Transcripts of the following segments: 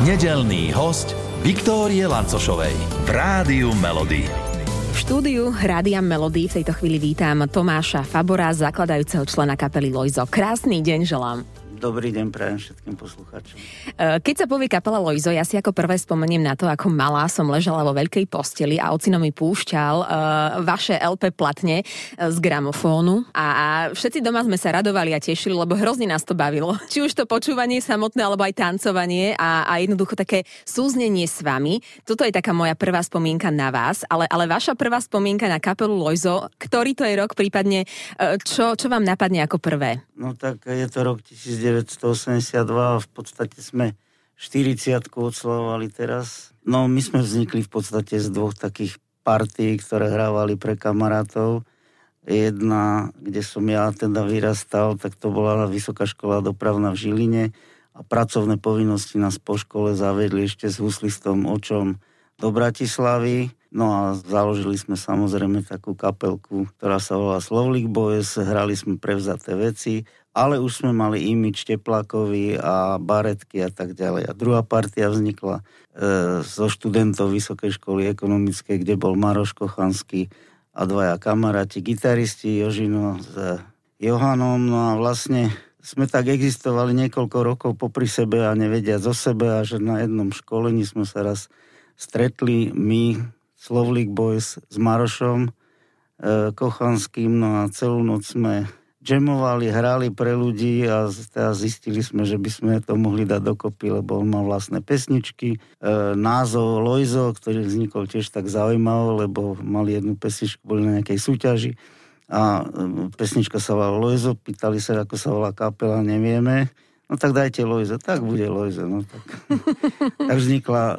Nedelný host Viktórie Lancošovej v Rádiu Melody. V štúdiu Rádia Melody v tejto chvíli vítam Tomáša Fabora, zakladajúceho člena kapely Lojzo. Krásny deň želám. Dobrý deň prajem všetkým poslucháčom. E, keď sa povie kapela Lojzo, ja si ako prvé spomeniem na to, ako malá som ležala vo veľkej posteli a ocino mi púšťal uh, vaše LP platne e, z gramofónu a, a všetci doma sme sa radovali a tešili, lebo hrozne nás to bavilo. Či už to počúvanie samotné, alebo aj tancovanie a, a jednoducho také súznenie s vami. Toto je taká moja prvá spomienka na vás, ale, ale vaša prvá spomienka na kapelu Lojzo, ktorý to je rok, prípadne čo, čo vám napadne ako prvé? No tak je to rok 19 1982 a v podstate sme 40 odslavovali teraz. No my sme vznikli v podstate z dvoch takých partí, ktoré hrávali pre kamarátov. Jedna, kde som ja teda vyrastal, tak to bola Vysoká škola dopravná v Žiline a pracovné povinnosti nás po škole zavedli ešte s huslistom očom do Bratislavy. No a založili sme samozrejme takú kapelku, ktorá sa volá Slovlik Boys, hrali sme prevzaté veci ale už sme mali imič teplákový a baretky a tak ďalej. A druhá partia vznikla e, zo študentov Vysokej školy ekonomickej, kde bol Maroš Kochanský a dvaja kamaráti, gitaristi Jožino s Johanom. No a vlastne sme tak existovali niekoľko rokov popri sebe a nevedia zo sebe a že na jednom školení sme sa raz stretli my, Slovlik Boys, s Marošom e, Kochanským, no a celú noc sme jamovali, hrali pre ľudí a teda zistili sme, že by sme to mohli dať dokopy, lebo on mal vlastné pesničky. E, názov Lojzo, ktorý vznikol tiež tak zaujímavé, lebo mali jednu pesničku, boli na nejakej súťaži a e, pesnička sa volala Lojzo, pýtali sa, ako sa volá kapela, nevieme. No tak dajte Lojzo, tak bude Lojzo. No tak. tak vznikla e,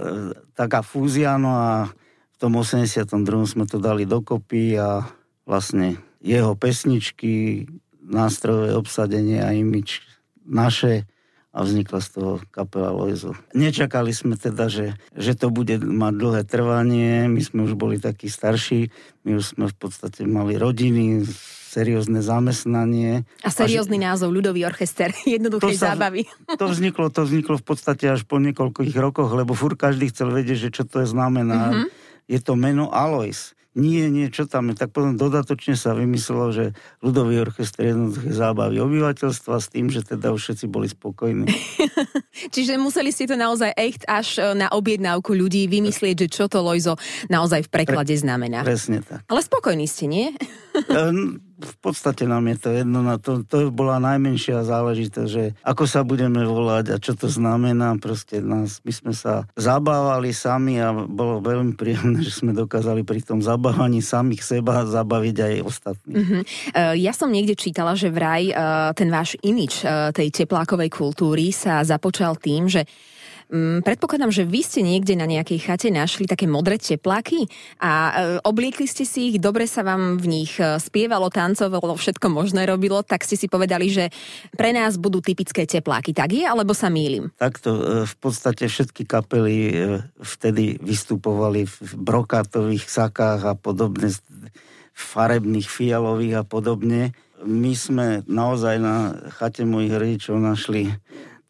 taká fúzia, no a v tom 82. sme to dali dokopy a vlastne jeho pesničky, nástrojové obsadenie a imič naše a vznikla z toho kapela Lojzo. Nečakali sme teda, že, že to bude mať dlhé trvanie, my sme už boli takí starší, my už sme v podstate mali rodiny, seriózne zamestnanie. A seriózny a že... názov, ľudový orchester, jednoduchej to sa, zábavy. To vzniklo, to vzniklo v podstate až po niekoľkých rokoch, lebo fur každý chcel vedieť, že čo to je znamená. Mm-hmm. Je to meno Alois nie, nie, čo tam je. Tak potom dodatočne sa vymyslelo, že ľudový orchester jednoduché zábavy obyvateľstva s tým, že teda už všetci boli spokojní. Čiže museli ste to naozaj echt až e, na objednávku ľudí vymyslieť, že čo to Lojzo naozaj v preklade znamená. Presne tak. Ale spokojní ste, nie? v podstate nám je to jedno, na to, to bola najmenšia záležitosť, že ako sa budeme volať a čo to znamená, proste nás, my sme sa zabávali sami a bolo veľmi príjemné, že sme dokázali pri tom zabávaní samých seba zabaviť aj ostatných. Uh-huh. Ja som niekde čítala, že vraj e, ten váš imič e, tej teplákovej kultúry sa započal tým, že Mm, predpokladám, že vy ste niekde na nejakej chate našli také modré tepláky a e, obliekli ste si ich, dobre sa vám v nich e, spievalo, tancovalo, všetko možné robilo, tak ste si povedali, že pre nás budú typické tepláky. Tak je, alebo sa mýlim? Takto e, v podstate všetky kapely vtedy vystupovali v brokátových sakách a podobne, farebných, fialových a podobne. My sme naozaj na chate mojich rodičov našli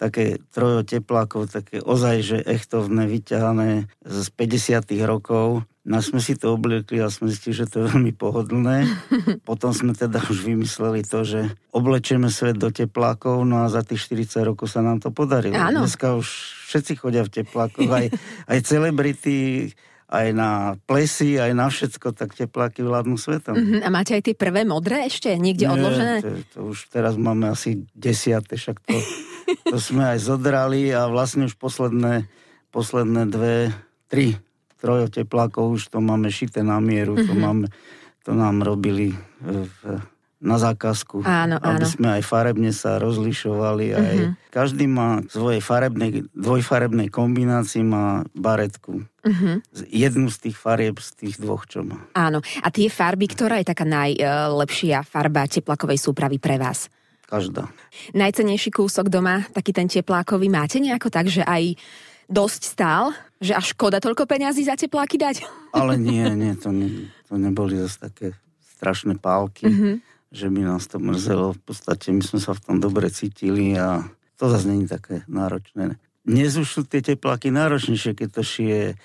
také trojo teplákov, také ozaj, že echtovné, vyťahané z 50 rokov. No sme si to obliekli a sme zistili, že to je veľmi pohodlné. Potom sme teda už vymysleli to, že oblečieme svet do teplákov, no a za tých 40 rokov sa nám to podarilo. Áno. Dneska už všetci chodia v teplákoch, aj, aj celebrity, aj na plesy, aj na všetko, tak tepláky vládnu svetom. Uh-huh. A máte aj tie prvé modré ešte niekde Nie, odložené? To, to už teraz máme asi desiate, však to to sme aj zodrali a vlastne už posledné, posledné dve, tri trojo teplákov už to máme šité na mieru, to, mhm. máme, to nám robili v, na zákazku, áno, aby áno. sme aj farebne sa rozlišovali. Aj, uh-huh. Každý má svojej farebnej, dvojfarebnej kombinácii má baretku. Uh-huh. Jednu z tých farieb z tých dvoch, čo má. Áno. A tie farby, ktorá je taká najlepšia farba teplakovej súpravy pre vás? Každá. Najcenejší kúsok doma, taký ten teplákový, máte nejako tak, že aj dosť stál? Že až škoda toľko peňazí za tepláky dať? Ale nie, nie, to, ne, to neboli zase také strašné pálky, mm-hmm. že by nás to mrzelo. V podstate my sme sa v tom dobre cítili a to zase není také náročné dnes už sú tie tepláky náročnejšie, keď to šije e,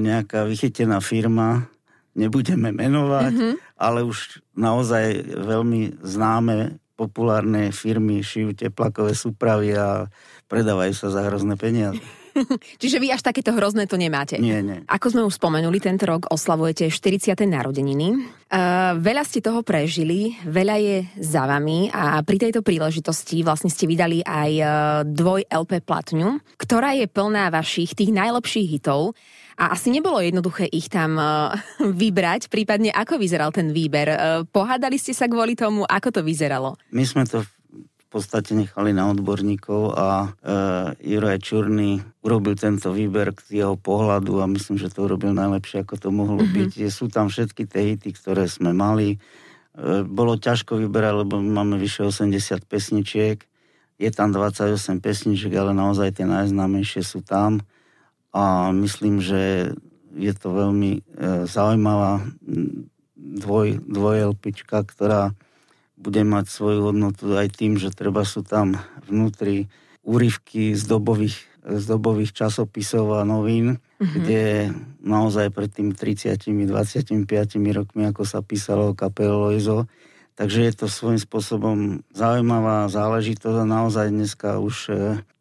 nejaká vychytená firma, nebudeme menovať, mm-hmm. ale už naozaj veľmi známe populárne firmy šijú teplakové súpravy a predávajú sa za hrozné peniaze. Čiže vy až takéto hrozné to nemáte. Nie, nie. Ako sme už spomenuli, tento rok oslavujete 40. narodeniny. Uh, veľa ste toho prežili, veľa je za vami a pri tejto príležitosti vlastne ste vydali aj uh, dvoj LP platňu, ktorá je plná vašich tých najlepších hitov. A asi nebolo jednoduché ich tam uh, vybrať, prípadne ako vyzeral ten výber. Uh, pohádali ste sa kvôli tomu, ako to vyzeralo? My sme to v podstate nechali na odborníkov a e, Juraj Čurný urobil tento výber k jeho pohľadu a myslím, že to urobil najlepšie, ako to mohlo mm-hmm. byť. Sú tam všetky tie hity, ktoré sme mali. E, bolo ťažko vyberať, lebo máme vyše 80 pesničiek. Je tam 28 pesničiek, ale naozaj tie najznámejšie sú tam. A myslím, že je to veľmi e, zaujímavá dvoj, dvoj LPčka, ktorá bude mať svoju hodnotu aj tým, že treba sú tam vnútri úryvky z dobových, z dobových časopisov a novín, mm-hmm. kde naozaj pred tým 30-25 rokmi, ako sa písalo o kapele Loizo, Takže je to svojím spôsobom zaujímavá záležitosť a naozaj dneska už e,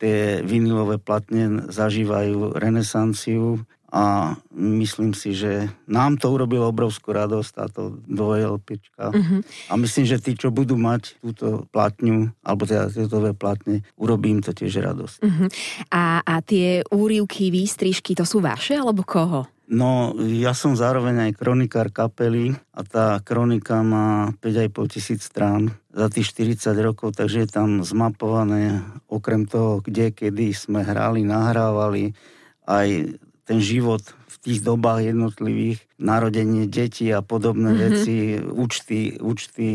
tie vinilové platne zažívajú renesanciu a myslím si, že nám to urobilo obrovskú radosť, táto dvojelpička. Uh-huh. A myslím, že tí, čo budú mať túto platňu, alebo teda tieto dve platne, urobím to tiež radosť. Uh-huh. A, a tie úrivky, výstrižky, to sú vaše, alebo koho? No, ja som zároveň aj kronikár kapely a tá kronika má 5,5 tisíc strán za tých 40 rokov, takže je tam zmapované okrem toho, kde, kedy sme hrali, nahrávali, aj ten život v tých dobách jednotlivých, narodenie detí a podobné mm-hmm. veci, účty, účty,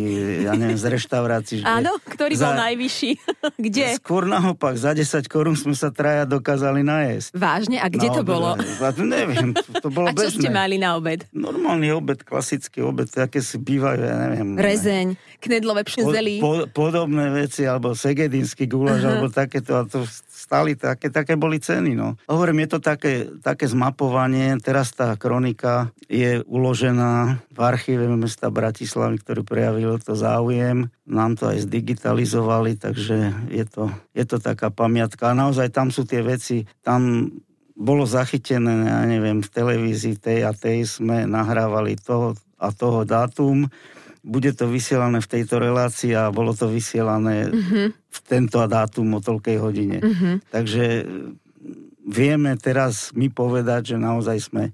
ja neviem, z reštaurácií. Áno, ktorý za, bol najvyšší? kde? Skôr naopak, za 10 korún sme sa traja dokázali najesť. Vážne? A kde na to obed, bolo? to neviem, to, to bolo A čo bežné. ste mali na obed? Normálny obed, klasický obed, aké si bývajú, ja neviem. Rezeň, knedlové pšenzelí. Po, po, podobné veci, alebo segedínsky guláš, uh-huh. alebo takéto, a to stali, také, také boli ceny, no. Hovorím, je to také, také zmapovanie, teraz tá kronika je uložená v archíve mesta Bratislavy, ktorý prejavil to záujem. Nám to aj zdigitalizovali, takže je to, je to taká pamiatka. A naozaj tam sú tie veci, tam bolo zachytené, ja neviem, v televízii tej a tej sme nahrávali toho a toho dátum bude to vysielané v tejto relácii a bolo to vysielané mm-hmm. v tento dátum o toľkej hodine. Mm-hmm. Takže e, vieme teraz my povedať, že naozaj sme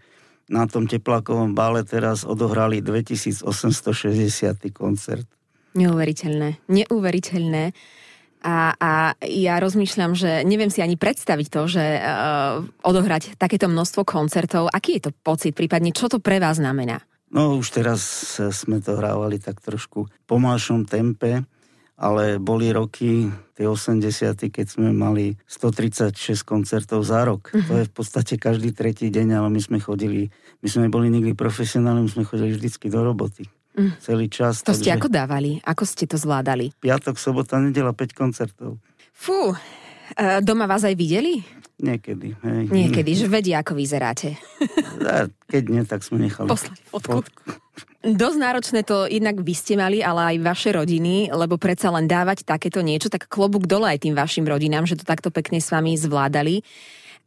na tom teplakovom bále teraz odohrali 2860. koncert. Neuveriteľné. Neuveriteľné. A, a ja rozmýšľam, že neviem si ani predstaviť to, že uh, odohrať takéto množstvo koncertov. Aký je to pocit, prípadne čo to pre vás znamená? No už teraz sme to hrávali tak trošku pomalšom tempe, ale boli roky, tie 80 keď sme mali 136 koncertov za rok. To je v podstate každý tretí deň, ale my sme chodili, my sme boli nikdy profesionálni, my sme chodili vždycky do roboty. Uh-huh. Celý čas. To takže... ste ako dávali? Ako ste to zvládali? Piatok, sobota, nedela 5 koncertov. Fú, e, doma vás aj videli? Niekedy. Hej. Niekedy, že vedia, ako vyzeráte. Keď nie, tak sme nechali. Poslať fotku. fotku. Dosť náročné to jednak vy ste mali, ale aj vaše rodiny, lebo predsa len dávať takéto niečo, tak klobúk dole aj tým vašim rodinám, že to takto pekne s vami zvládali.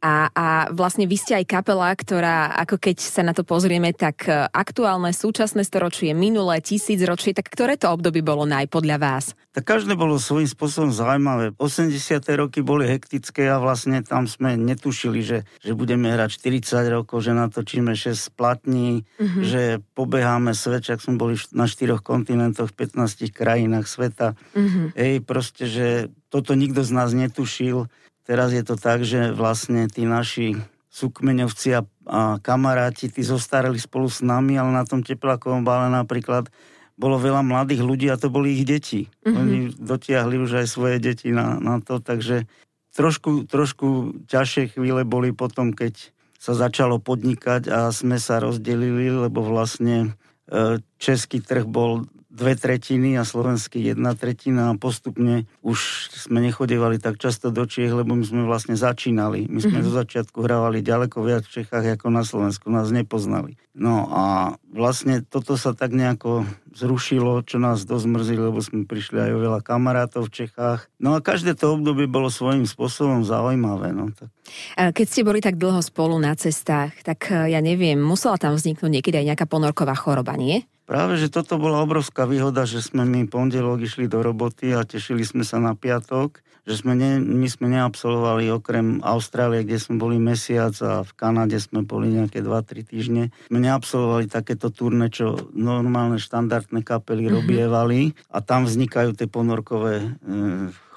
A, a vlastne vy ste aj kapela, ktorá, ako keď sa na to pozrieme, tak e, aktuálne, súčasné storočie, minulé, tisícročie, tak ktoré to obdobie bolo naj podľa vás? Tak každé bolo svojím spôsobom zaujímavé. 80. roky boli hektické a vlastne tam sme netušili, že, že budeme hrať 40 rokov, že natočíme 6 platní, mm-hmm. že pobeháme svet, čak sme boli na 4 kontinentoch, v 15 krajinách sveta. Mm-hmm. Ej, proste, že toto nikto z nás netušil Teraz je to tak, že vlastne tí naši súkmeňovci a, a kamaráti, tí zostarali spolu s nami, ale na tom teplakovom bále napríklad bolo veľa mladých ľudí a to boli ich deti. Mm-hmm. Oni dotiahli už aj svoje deti na, na to, takže trošku, trošku ťažšie chvíle boli potom, keď sa začalo podnikať a sme sa rozdelili, lebo vlastne e, český trh bol dve tretiny a slovenský jedna tretina a postupne už sme nechodevali tak často do Čiech, lebo my sme vlastne začínali. My sme mm-hmm. do začiatku hrávali ďaleko viac v Čechách ako na Slovensku, nás nepoznali. No a vlastne toto sa tak nejako zrušilo, čo nás dosť mrzí, lebo sme prišli aj o veľa kamarátov v Čechách. No a každé to obdobie bolo svojím spôsobom zaujímavé. No, tak. Keď ste boli tak dlho spolu na cestách, tak ja neviem, musela tam vzniknúť niekedy aj nejaká ponorková choroba, nie? Práve, že toto bola obrovská výhoda, že sme my pondelok išli do roboty a tešili sme sa na piatok, že sme ne, my sme neabsolvovali okrem Austrálie, kde sme boli mesiac a v Kanade sme boli nejaké 2-3 týždne. Sme neabsolvovali takéto turné, čo normálne štandardné kapely mm-hmm. robievali a tam vznikajú tie ponorkové e,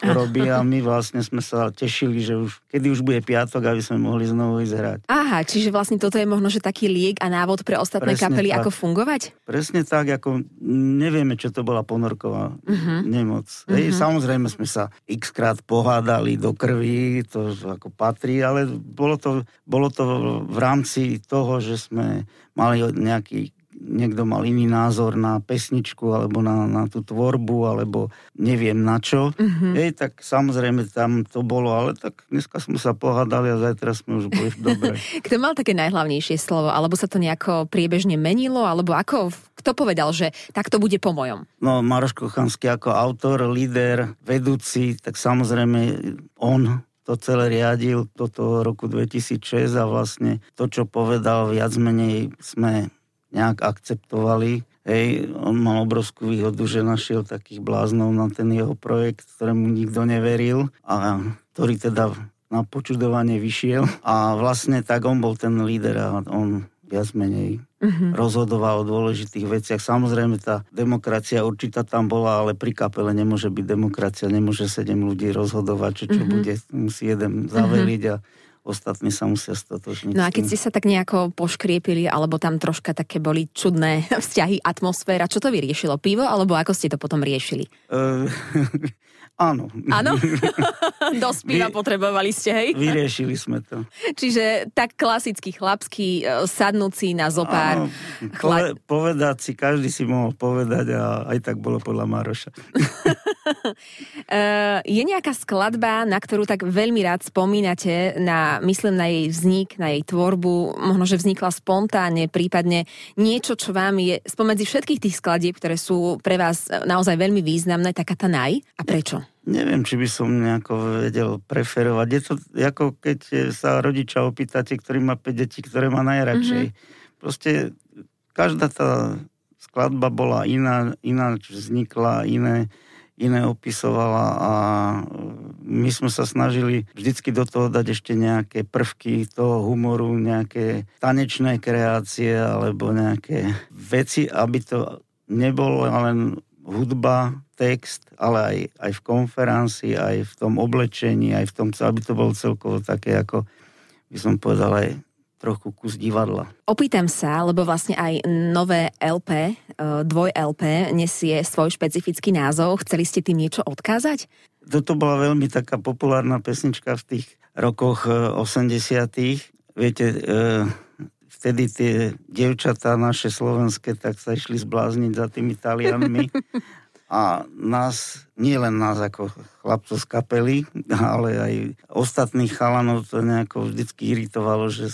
choroby a my vlastne sme sa tešili, že už, kedy už bude piatok, aby sme mohli znovu ísť hrať. Aha, čiže vlastne toto je možno, že taký liek a návod pre ostatné Presne kapely, tak. ako fungovať? Presne tak, ako nevieme, čo to bola ponorková uh-huh. nemoc. Uh-huh. Ej, samozrejme sme sa x krát pohádali do krvi, to ako patrí, ale bolo to, bolo to v rámci toho, že sme mali nejaký niekto mal iný názor na pesničku alebo na, na tú tvorbu alebo neviem na čo. Mm-hmm. Ej, tak samozrejme tam to bolo, ale tak dneska sme sa pohádali a zajtra sme už boli dobre. Kto mal také najhlavnejšie slovo? Alebo sa to nejako priebežne menilo? Alebo ako, kto povedal, že tak to bude po mojom? No, Maroš Kochanský ako autor, líder, vedúci, tak samozrejme on to celé riadil do toho roku 2006 a vlastne to, čo povedal, viac menej sme nejak akceptovali. Hej, on mal obrovskú výhodu, že našiel takých bláznov na ten jeho projekt, ktorému nikto neveril a ktorý teda na počudovanie vyšiel. A vlastne tak on bol ten líder a on viac menej uh-huh. rozhodoval o dôležitých veciach. Samozrejme, tá demokracia určitá tam bola, ale pri kapele nemôže byť demokracia, nemôže sedem ľudí rozhodovať, čo, čo uh-huh. bude, musí jeden zaveliť uh-huh. a ostatní sa musia stotožniť. No a keď ste sa tak nejako poškriepili, alebo tam troška také boli čudné vzťahy, atmosféra, čo to vyriešilo? Pivo, alebo ako ste to potom riešili? Áno. Áno? Dosť piva Vy, potrebovali ste, hej? Vyriešili sme to. Čiže tak klasický chlapský, e, sadnúci na zopár. Áno, chla... povedať si, každý si mohol povedať a aj tak bolo podľa Maroša. Eh, je nejaká skladba, na ktorú tak veľmi rád spomínate, na, myslím na jej vznik, na jej tvorbu, možno, že vznikla spontánne, prípadne niečo, čo vám je spomedzi všetkých tých skladieb, ktoré sú pre vás naozaj veľmi významné, taká tá naj? A prečo? Neviem, či by som nejako vedel preferovať. Je to ako keď sa rodiča opýtate, ktorý má 5 detí, ktoré má najradšej. Mm-hmm. Proste každá tá skladba bola iná, iná vznikla, iné iné opisovala a e, my sme sa snažili vždycky do toho dať ešte nejaké prvky toho humoru, nejaké tanečné kreácie alebo nejaké veci, aby to nebolo len hudba, text, ale aj, aj v konferencii, aj v tom oblečení, aj v tom, aby to bolo celkovo také ako by som povedal aj trochu kus divadla. Opýtam sa, lebo vlastne aj nové LP, e, dvoj LP nesie svoj špecifický názov. Chceli ste tým niečo odkázať? Toto bola veľmi taká populárna pesnička v tých rokoch 80 e, Viete, e, vtedy tie devčatá naše slovenské tak sa išli zblázniť za tými Talianmi a nás, nie len nás ako chlapcov z kapely, ale aj ostatných chalanov to nejako vždycky iritovalo, že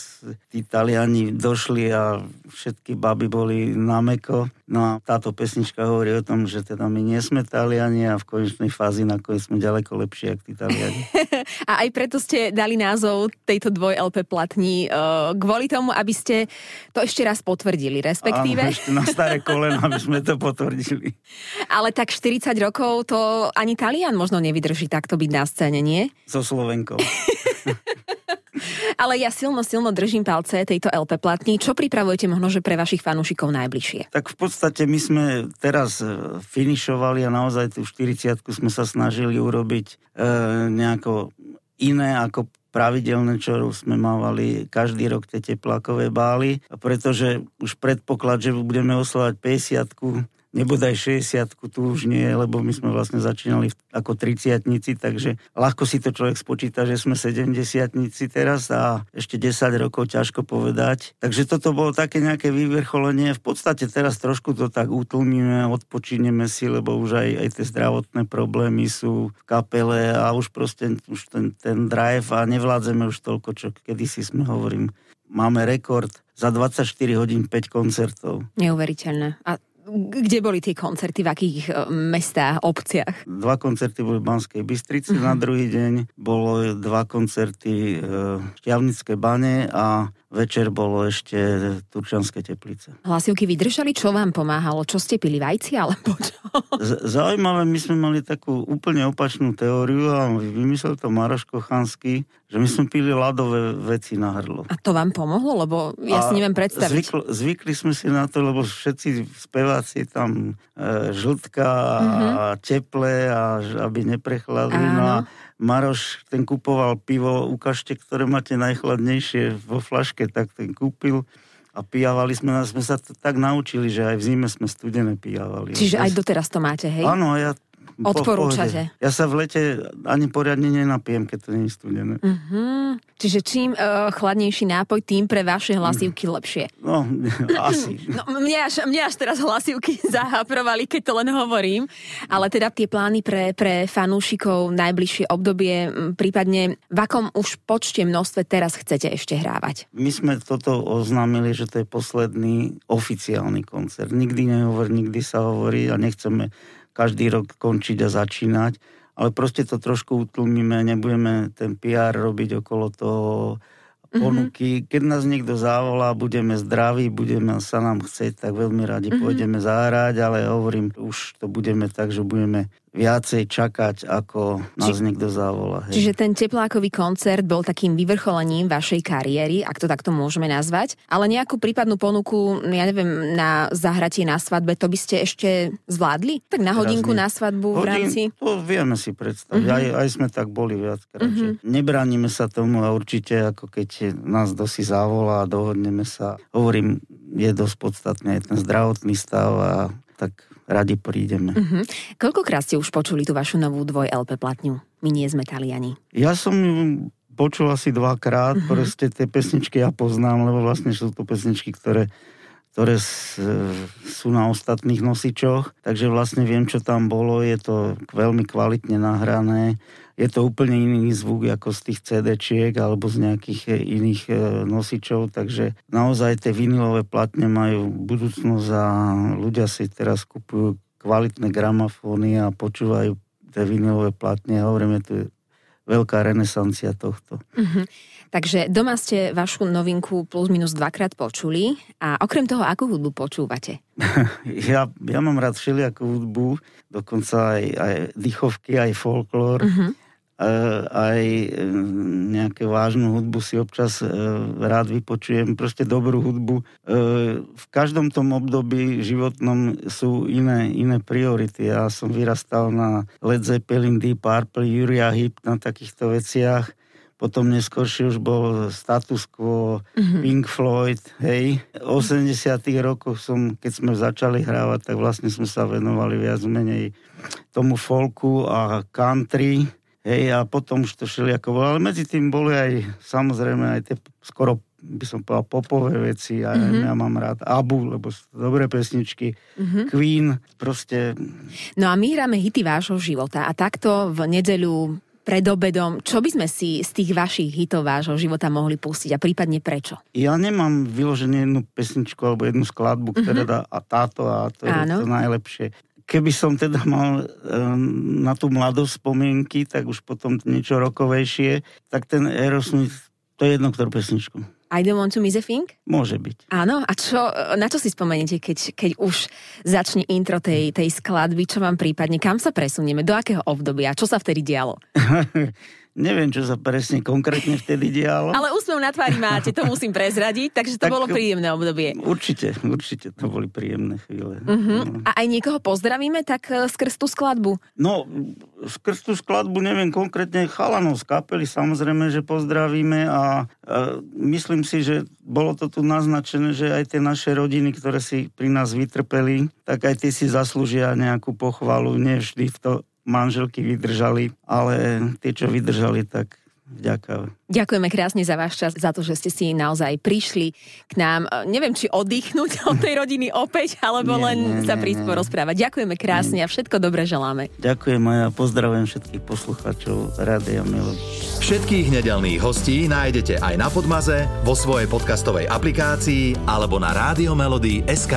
tí Taliani došli a všetky baby boli na meko. No a táto pesnička hovorí o tom, že teda my nie sme Taliani a v konečnej fázi nakoniec sme ďaleko lepšie ako tí Taliani. a aj preto ste dali názov tejto dvoj LP platní uh, kvôli tomu, aby ste to ešte raz potvrdili, respektíve... Áno, ešte na staré kolena, aby sme to potvrdili. Ale tak 40 rokov to ani Talian možno nevidí vydrží takto byť na scéne, nie? So Slovenkou. Ale ja silno, silno držím palce tejto LP platní. Čo pripravujete možno, že pre vašich fanúšikov najbližšie? Tak v podstate my sme teraz e, finišovali a naozaj tú 40 sme sa snažili urobiť e, nejako iné ako pravidelné, čo sme mávali každý rok tie teplákové bály, pretože už predpoklad, že budeme oslovať 50 nebodaj 60 tu už nie, lebo my sme vlastne začínali ako 30 takže ľahko si to človek spočíta, že sme 70 teraz a ešte 10 rokov ťažko povedať. Takže toto bolo také nejaké vyvrcholenie. V podstate teraz trošku to tak utlmíme, odpočíneme si, lebo už aj, aj tie zdravotné problémy sú v kapele a už proste už ten, ten drive a nevládzeme už toľko, čo kedysi sme hovorím. Máme rekord za 24 hodín 5 koncertov. Neuveriteľné. A kde boli tie koncerty, v akých e, mestách, obciach? Dva koncerty boli v Banskej Bystrici, uh-huh. na druhý deň bolo dva koncerty e, v Šťavnické bane a večer bolo ešte Turčanské teplice. Hlasivky vydržali? Čo vám pomáhalo? Čo ste pili? Vajci alebo čo? Z- zaujímavé, my sme mali takú úplne opačnú teóriu a vymyslel to Maroš Kochanský, že my sme pili ľadové veci na hrdlo. A to vám pomohlo? Lebo ja a si neviem predstaviť. Zvykl, zvykli sme si na to, lebo všetci speváci tam e, žltka uh-huh. a teple a aby neprechladli. No a Maroš ten kupoval pivo, ukážte, ktoré máte najchladnejšie vo flaške, tak ten kúpil a pijavali sme, sme sa tak naučili, že aj v zime sme studené pijavali. Čiže aj doteraz to máte, hej? Áno, ja Odporúčate. Po, ja sa v lete ani poriadne nenapijem, keď to nie je studené. Uh-huh. Čiže čím uh, chladnejší nápoj, tým pre vaše hlasivky lepšie. No, asi. no, mne, až, mne až teraz hlasivky zahaprovali, keď to len hovorím. Ale teda tie plány pre, pre fanúšikov najbližšie obdobie, prípadne v akom už počte množstve teraz chcete ešte hrávať? My sme toto oznámili, že to je posledný oficiálny koncert. Nikdy nehovor, nikdy sa hovorí a nechceme každý rok končiť a začínať, ale proste to trošku utlmíme, nebudeme ten PR robiť okolo toho mhm. ponuky. Mm-hmm. Keď nás niekto zavolá, budeme zdraví, budeme sa nám chcieť, tak veľmi radi mm-hmm. pôjdeme zahrať, ale hovorím, už to budeme tak, že budeme viacej čakať, ako nás Či, niekto zavolá. Hej. Čiže ten teplákový koncert bol takým vyvrcholením vašej kariéry, ak to takto môžeme nazvať, ale nejakú prípadnú ponuku, ja neviem, na zahratie na svadbe, to by ste ešte zvládli? Tak na hodinku na svadbu Hodin, v rámci? To vieme si predstaviť, uh-huh. aj, aj sme tak boli viackrát. Uh-huh. Nebránime sa tomu a určite, ako keď nás dosi zavolá a dohodneme sa, hovorím, je dosť podstatný aj ten zdravotný stav a tak radi prídeme. Uh-huh. Koľkokrát ste už počuli tú vašu novú dvoj LP platňu? My nie sme Taliani. Ja som počul asi dvakrát, uh-huh. proste tie pesničky ja poznám, lebo vlastne sú to pesničky, ktoré ktoré sú na ostatných nosičoch, takže vlastne viem, čo tam bolo, je to veľmi kvalitne nahrané, je to úplne iný zvuk ako z tých CD-čiek alebo z nejakých e, iných e, nosičov, takže naozaj tie vinilové platne majú budúcnosť a ľudia si teraz kupujú kvalitné gramofóny a počúvajú tie vinilové platne. Hovoríme, tu je veľká renesancia tohto. Uh-huh. Takže doma ste vašu novinku plus minus dvakrát počuli a okrem toho, akú hudbu počúvate? ja, ja mám rád všelijakú hudbu, dokonca aj, aj dýchovky, aj folklór. Uh-huh aj nejaké vážnu hudbu si občas e, rád vypočujem, proste dobrú hudbu. E, v každom tom období životnom sú iné, iné priority. Ja som vyrastal na Led Zeppelin, Deep Purple, Uriah Heep, na takýchto veciach. Potom neskôršie už bol status quo, mm-hmm. Pink Floyd, hej. V 80 rokoch som, keď sme začali hrávať, tak vlastne sme sa venovali viac menej tomu folku a country Hej, a potom už to šeli ako bolo. Ale medzi tým boli aj, samozrejme, aj tie skoro by som povedal popové veci. A mm-hmm. ja mám rád Abu, lebo sú dobré pesničky. Mm-hmm. Queen, proste... No a my hráme hity vášho života. A takto v nedeľu pred obedom, čo by sme si z tých vašich hitov vášho života mohli pustiť a prípadne prečo? Ja nemám vyložené jednu pesničku alebo jednu skladbu, ktorá mm-hmm. dá a táto a to Áno. je to najlepšie keby som teda mal um, na tú mladosť spomienky, tak už potom niečo rokovejšie, tak ten Aerosmith, to je jedno, ktorú pesničku. I don't want to miss a thing? Môže byť. Áno, a čo, na čo si spomeniete, keď, keď už začne intro tej, tej skladby, čo vám prípadne, kam sa presunieme, do akého obdobia, čo sa vtedy dialo? Neviem, čo sa presne konkrétne vtedy dialo. Ale úsmev na tvári máte, to musím prezradiť, takže to tak, bolo príjemné obdobie. Určite, určite to boli príjemné chvíle. Uh-huh. No. A aj niekoho pozdravíme tak e, skrz tú skladbu? No, skrz tú skladbu neviem konkrétne chalanov z kapely, samozrejme, že pozdravíme a, a myslím si, že bolo to tu naznačené, že aj tie naše rodiny, ktoré si pri nás vytrpeli, tak aj tie si zaslúžia nejakú pochvalu. Nie vždy v to manželky vydržali, ale tie, čo vydržali, tak Ďakujem. Ďakujeme krásne za váš čas, za to, že ste si naozaj prišli k nám. Neviem, či oddychnúť od tej rodiny opäť, alebo nie, len nie, sa prísť porozprávať. Ďakujeme krásne nie. a všetko dobre želáme. Ďakujem a ja pozdravujem všetkých poslucháčov Rádia Melody. Všetkých nedelných hostí nájdete aj na Podmaze, vo svojej podcastovej aplikácii alebo na SK.